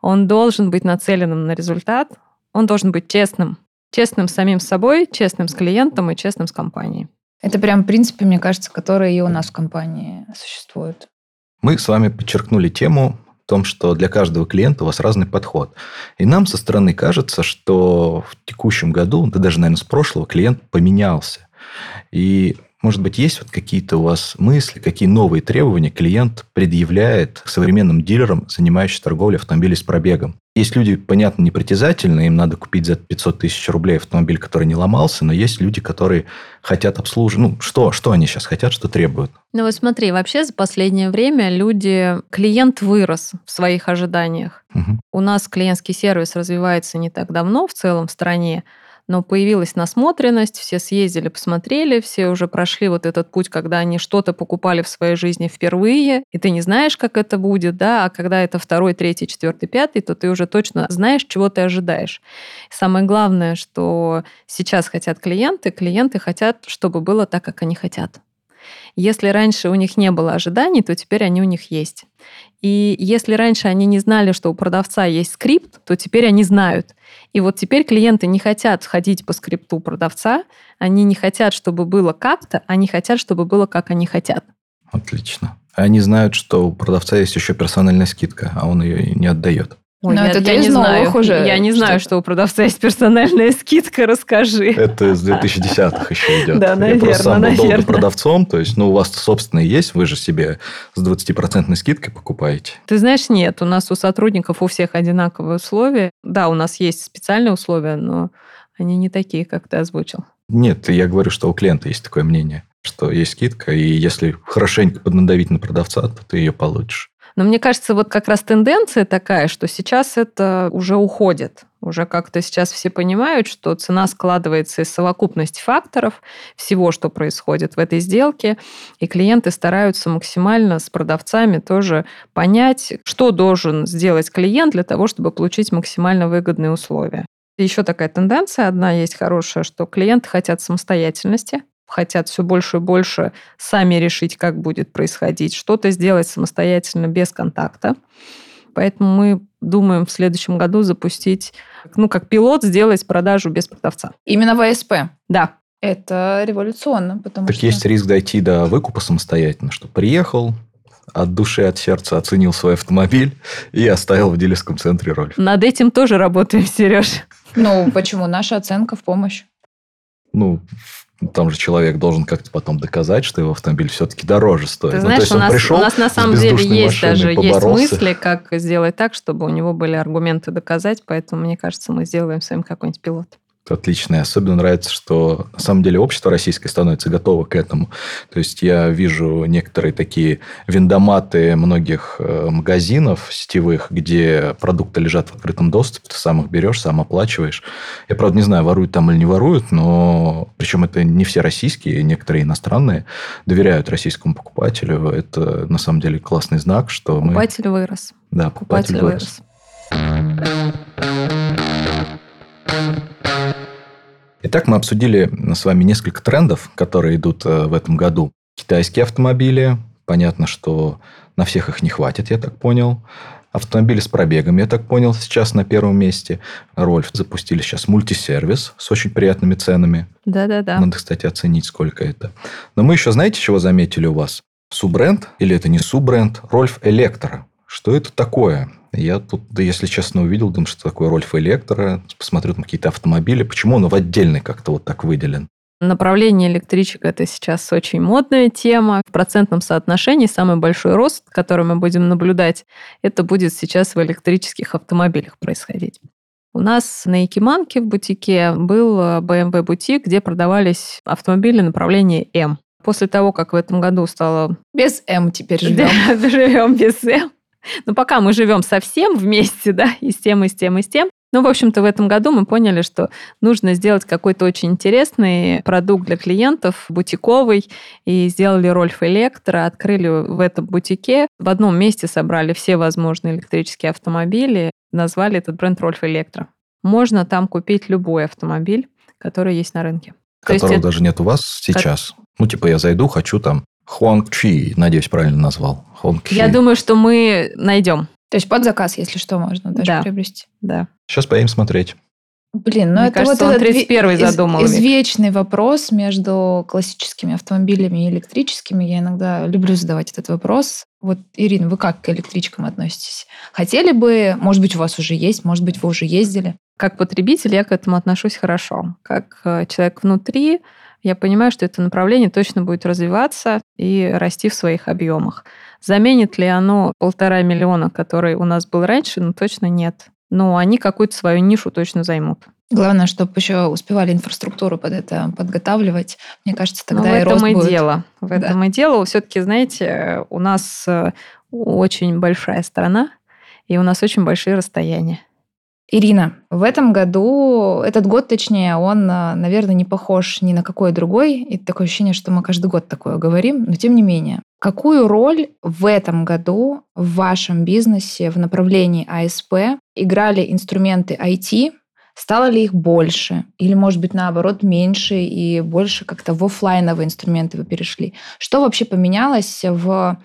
Он должен быть нацеленным на результат, он должен быть честным. Честным с самим собой, честным с клиентом и честным с компанией. Это прям принципы, мне кажется, которые и у нас в компании существуют. Мы с вами подчеркнули тему в том, что для каждого клиента у вас разный подход. И нам со стороны кажется, что в текущем году, да даже, наверное, с прошлого, клиент поменялся. И может быть, есть вот какие-то у вас мысли, какие новые требования клиент предъявляет к современным дилерам, занимающимся торговлей автомобилей с пробегом? Есть люди, понятно, непритязательные, им надо купить за 500 тысяч рублей автомобиль, который не ломался, но есть люди, которые хотят обслуживать. Ну, что, что они сейчас хотят, что требуют? Ну вот смотри, вообще за последнее время люди, клиент вырос в своих ожиданиях. Угу. У нас клиентский сервис развивается не так давно в целом в стране, но появилась насмотренность, все съездили, посмотрели, все уже прошли вот этот путь, когда они что-то покупали в своей жизни впервые, и ты не знаешь, как это будет, да, а когда это второй, третий, четвертый, пятый, то ты уже точно знаешь, чего ты ожидаешь. Самое главное, что сейчас хотят клиенты, клиенты хотят, чтобы было так, как они хотят. Если раньше у них не было ожиданий, то теперь они у них есть. И если раньше они не знали, что у продавца есть скрипт, то теперь они знают. И вот теперь клиенты не хотят ходить по скрипту продавца, они не хотят, чтобы было как-то, они хотят, чтобы было как они хотят. Отлично. Они знают, что у продавца есть еще персональная скидка, а он ее не отдает. Ой, Но я, это я не знаю. уже. Я не знаю, что у продавца есть персональная скидка, расскажи. Это с 2010-х еще идет. Да, наверное, Я просто сам был долго продавцом, то есть, ну, у вас собственные есть, вы же себе с 20% скидкой покупаете. Ты знаешь, нет, у нас у сотрудников у всех одинаковые условия. Да, у нас есть специальные условия, но они не такие, как ты озвучил. Нет, я говорю, что у клиента есть такое мнение, что есть скидка, и если хорошенько поднадавить на продавца, то ты ее получишь. Но мне кажется, вот как раз тенденция такая, что сейчас это уже уходит. Уже как-то сейчас все понимают, что цена складывается из совокупности факторов, всего, что происходит в этой сделке, и клиенты стараются максимально с продавцами тоже понять, что должен сделать клиент для того, чтобы получить максимально выгодные условия. Еще такая тенденция одна есть хорошая, что клиенты хотят самостоятельности, хотят все больше и больше сами решить, как будет происходить, что-то сделать самостоятельно без контакта. Поэтому мы думаем в следующем году запустить, ну, как пилот, сделать продажу без продавца. Именно в АСП? Да. Это революционно, потому так что... есть риск дойти до выкупа самостоятельно, что приехал, от души, от сердца оценил свой автомобиль и оставил в дилерском центре роль. Над этим тоже работаем, Сереж. Ну, почему? Наша оценка в помощь. Ну, там же человек должен как-то потом доказать, что его автомобиль все-таки дороже стоит. Ты знаешь, ну, есть у, нас, пришел у нас на самом деле есть даже есть мысли, как сделать так, чтобы у него были аргументы доказать, поэтому мне кажется, мы сделаем с вами какой-нибудь пилот отлично. Особенно нравится, что на самом деле общество российское становится готово к этому. То есть я вижу некоторые такие виндоматы многих э, магазинов сетевых, где продукты лежат в открытом доступе, ты сам их берешь, сам оплачиваешь. Я, правда, не знаю, воруют там или не воруют, но причем это не все российские, некоторые иностранные доверяют российскому покупателю. Это на самом деле классный знак, что покупатель мы... вырос. Да, покупатель, покупатель вырос. вырос. Итак, мы обсудили с вами несколько трендов, которые идут э, в этом году. Китайские автомобили. Понятно, что на всех их не хватит, я так понял. Автомобили с пробегом, я так понял, сейчас на первом месте. Рольф запустили сейчас мультисервис с очень приятными ценами. Да-да-да. Надо, кстати, оценить, сколько это. Но мы еще, знаете, чего заметили у вас? Суббренд, или это не суббренд, Рольф Электро. Что это такое? Я тут, да, если честно, увидел, думаю, что такое Рольф Электро, посмотрю там какие-то автомобили. Почему он в отдельный как-то вот так выделен? Направление электричек – это сейчас очень модная тема. В процентном соотношении самый большой рост, который мы будем наблюдать, это будет сейчас в электрических автомобилях происходить. У нас на Якиманке в бутике был BMW бутик, где продавались автомобили направления М. После того, как в этом году стало... Без М теперь живем. живем без М. Но пока мы живем совсем вместе, да, и с тем, и с тем, и с тем. Ну, в общем-то, в этом году мы поняли, что нужно сделать какой-то очень интересный продукт для клиентов, бутиковый, и сделали Рольф Электро, открыли в этом бутике, в одном месте собрали все возможные электрические автомобили, назвали этот бренд Рольф Электро. Можно там купить любой автомобиль, который есть на рынке. Которого есть, даже нет у вас сейчас. Как... Ну, типа, я зайду, хочу там Хуанг Чи, надеюсь, правильно назвал. Хуанг Я думаю, что мы найдем. То есть под заказ, если что, можно даже да. приобрести. Да. Сейчас поедем смотреть. Блин, ну Мне это кажется, вот он 31 задумал. Извечный вопрос между классическими автомобилями и электрическими. Я иногда люблю задавать этот вопрос. Вот, Ирина, вы как к электричкам относитесь? Хотели бы, может быть, у вас уже есть, может быть, вы уже ездили? Как потребитель я к этому отношусь хорошо. Как э, человек внутри, я понимаю, что это направление точно будет развиваться и расти в своих объемах. Заменит ли оно полтора миллиона, который у нас был раньше? Ну, точно нет. Но они какую-то свою нишу точно займут. Главное, чтобы еще успевали инфраструктуру под это подготавливать. Мне кажется, тогда Но и в этом и будет. дело. В да. этом и дело. Все-таки, знаете, у нас э, очень большая страна, и у нас очень большие расстояния. Ирина, в этом году, этот год точнее, он, э, наверное, не похож ни на какой другой. И такое ощущение, что мы каждый год такое говорим, но тем не менее. Какую роль в этом году в вашем бизнесе в направлении АСП играли инструменты IT? Стало ли их больше? Или, может быть, наоборот, меньше и больше как-то в офлайновые инструменты вы перешли? Что вообще поменялось в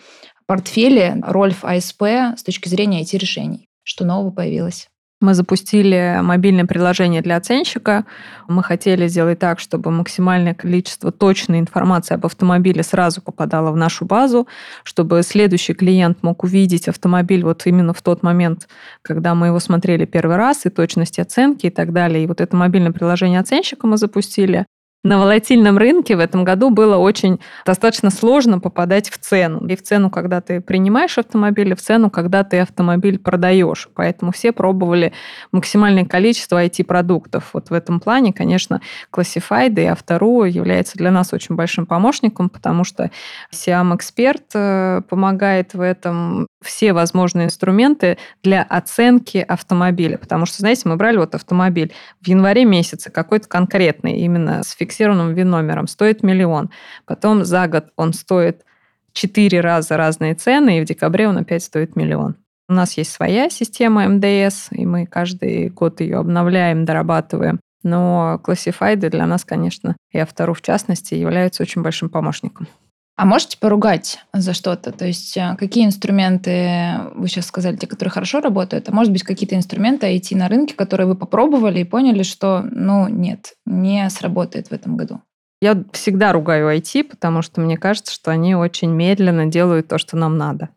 портфеле Рольф АСП с точки зрения IT-решений? Что нового появилось? Мы запустили мобильное приложение для оценщика. Мы хотели сделать так, чтобы максимальное количество точной информации об автомобиле сразу попадало в нашу базу, чтобы следующий клиент мог увидеть автомобиль вот именно в тот момент, когда мы его смотрели первый раз, и точность оценки и так далее. И вот это мобильное приложение оценщика мы запустили на волатильном рынке в этом году было очень достаточно сложно попадать в цену. И в цену, когда ты принимаешь автомобиль, и в цену, когда ты автомобиль продаешь. Поэтому все пробовали максимальное количество IT-продуктов. Вот в этом плане, конечно, Classified и Автору является для нас очень большим помощником, потому что Siam-эксперт э, помогает в этом все возможные инструменты для оценки автомобиля. Потому что, знаете, мы брали вот автомобиль в январе месяце, какой-то конкретный, именно с фиксированным ВИН-номером, стоит миллион. Потом за год он стоит четыре раза разные цены, и в декабре он опять стоит миллион. У нас есть своя система МДС, и мы каждый год ее обновляем, дорабатываем. Но классифайды для нас, конечно, и автору в частности, являются очень большим помощником. А можете поругать за что-то? То есть э, какие инструменты, вы сейчас сказали, те, которые хорошо работают, а может быть какие-то инструменты IT на рынке, которые вы попробовали и поняли, что, ну, нет, не сработает в этом году? Я всегда ругаю IT, потому что мне кажется, что они очень медленно делают то, что нам надо.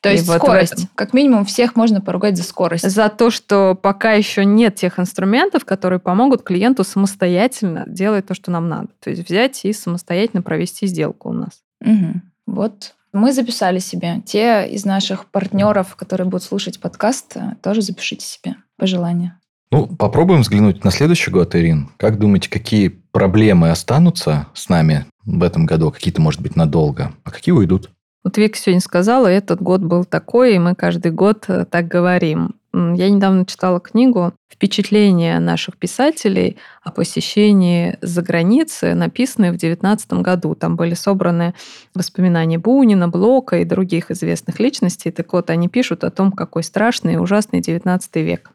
То есть и скорость. Вот как минимум всех можно поругать за скорость. За то, что пока еще нет тех инструментов, которые помогут клиенту самостоятельно делать то, что нам надо. То есть взять и самостоятельно провести сделку у нас. Угу. Вот мы записали себе. Те из наших партнеров, которые будут слушать подкаст, тоже запишите себе пожелания. Ну, попробуем взглянуть на следующий год, Ирин. Как думаете, какие проблемы останутся с нами в этом году? Какие-то, может быть, надолго, а какие уйдут? Вот Вика сегодня сказала, этот год был такой, и мы каждый год э, так говорим. Я недавно читала книгу «Впечатления наших писателей о посещении за границы», написанные в 19 году. Там были собраны воспоминания Бунина, Блока и других известных личностей. Так вот, они пишут о том, какой страшный и ужасный 19 век.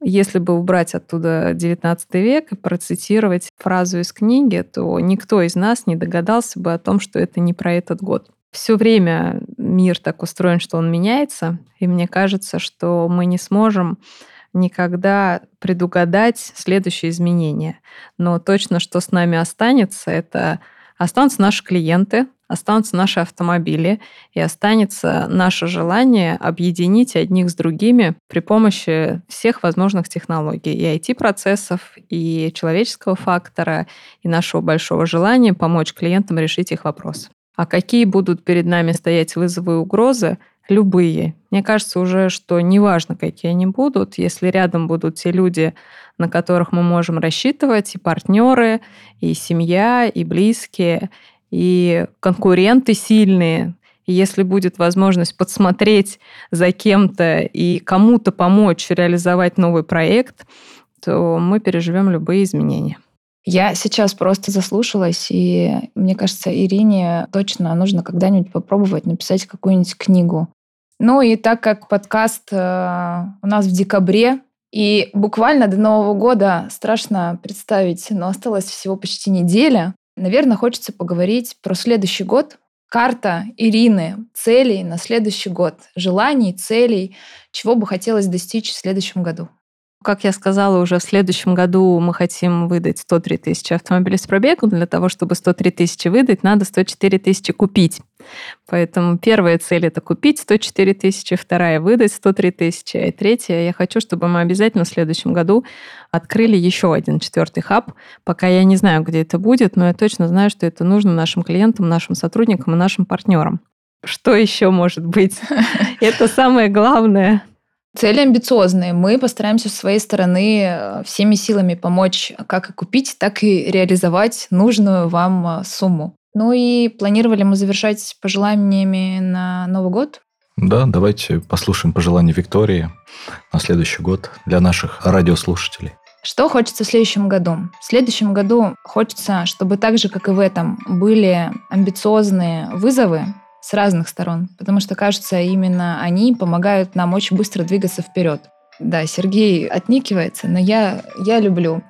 Если бы убрать оттуда 19 век и процитировать фразу из книги, то никто из нас не догадался бы о том, что это не про этот год все время мир так устроен, что он меняется, и мне кажется, что мы не сможем никогда предугадать следующие изменения. Но точно, что с нами останется, это останутся наши клиенты, останутся наши автомобили, и останется наше желание объединить одних с другими при помощи всех возможных технологий, и IT-процессов, и человеческого фактора, и нашего большого желания помочь клиентам решить их вопросы. А какие будут перед нами стоять вызовы и угрозы, любые. Мне кажется уже, что неважно, какие они будут, если рядом будут те люди, на которых мы можем рассчитывать, и партнеры, и семья, и близкие, и конкуренты сильные, и если будет возможность подсмотреть за кем-то и кому-то помочь реализовать новый проект, то мы переживем любые изменения. Я сейчас просто заслушалась, и мне кажется, Ирине точно нужно когда-нибудь попробовать написать какую-нибудь книгу. Ну и так как подкаст э, у нас в декабре, и буквально до Нового года страшно представить, но осталось всего почти неделя, наверное, хочется поговорить про следующий год. Карта Ирины целей на следующий год, желаний, целей, чего бы хотелось достичь в следующем году. Как я сказала, уже в следующем году мы хотим выдать 103 тысячи автомобилей с пробегом. Для того, чтобы 103 тысячи выдать, надо 104 тысячи купить. Поэтому первая цель – это купить 104 тысячи, вторая – выдать 103 тысячи, и третья – я хочу, чтобы мы обязательно в следующем году открыли еще один четвертый хаб. Пока я не знаю, где это будет, но я точно знаю, что это нужно нашим клиентам, нашим сотрудникам и нашим партнерам. Что еще может быть? Это самое главное. Цели амбициозные. Мы постараемся с своей стороны э, всеми силами помочь как и купить, так и реализовать нужную вам э, сумму. Ну и планировали мы завершать пожеланиями на Новый год. Да, давайте послушаем пожелания Виктории на следующий год для наших радиослушателей. Что хочется в следующем году? В следующем году хочется, чтобы так же, как и в этом, были амбициозные вызовы, с разных сторон, потому что, кажется, именно они помогают нам очень быстро двигаться вперед. Да, Сергей отникивается, но я, я люблю.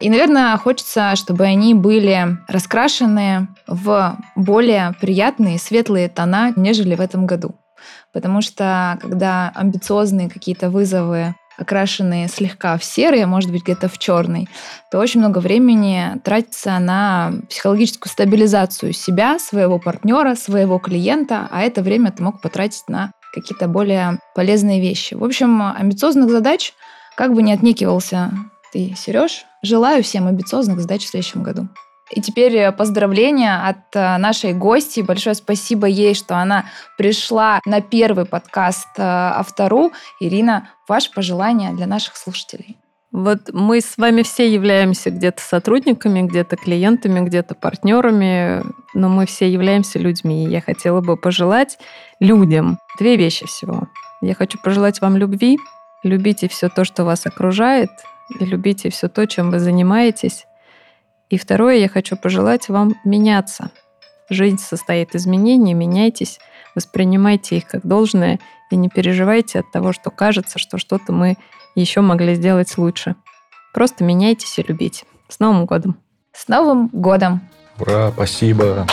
И, наверное, хочется, чтобы они были раскрашены в более приятные, светлые тона, нежели в этом году. Потому что, когда амбициозные какие-то вызовы окрашенные слегка в серый, а может быть где-то в черный, то очень много времени тратится на психологическую стабилизацию себя, своего партнера, своего клиента, а это время ты мог потратить на какие-то более полезные вещи. В общем, амбициозных задач, как бы не отнекивался ты, Сереж, желаю всем амбициозных задач в следующем году. И теперь э, поздравления от э, нашей гости. Большое спасибо ей, что она пришла на первый подкаст э, Автору. Ирина, ваше пожелание для наших слушателей. Вот мы с вами все являемся где-то сотрудниками, где-то клиентами, где-то партнерами, но мы все являемся людьми. И я хотела бы пожелать людям две вещи всего. Я хочу пожелать вам любви, любите все то, что вас окружает, и любите все то, чем вы занимаетесь. И второе, я хочу пожелать вам меняться. Жизнь состоит из изменений, меняйтесь, воспринимайте их как должное и не переживайте от того, что кажется, что что-то мы еще могли сделать лучше. Просто меняйтесь и любите. С Новым годом! С Новым годом! Ура, спасибо!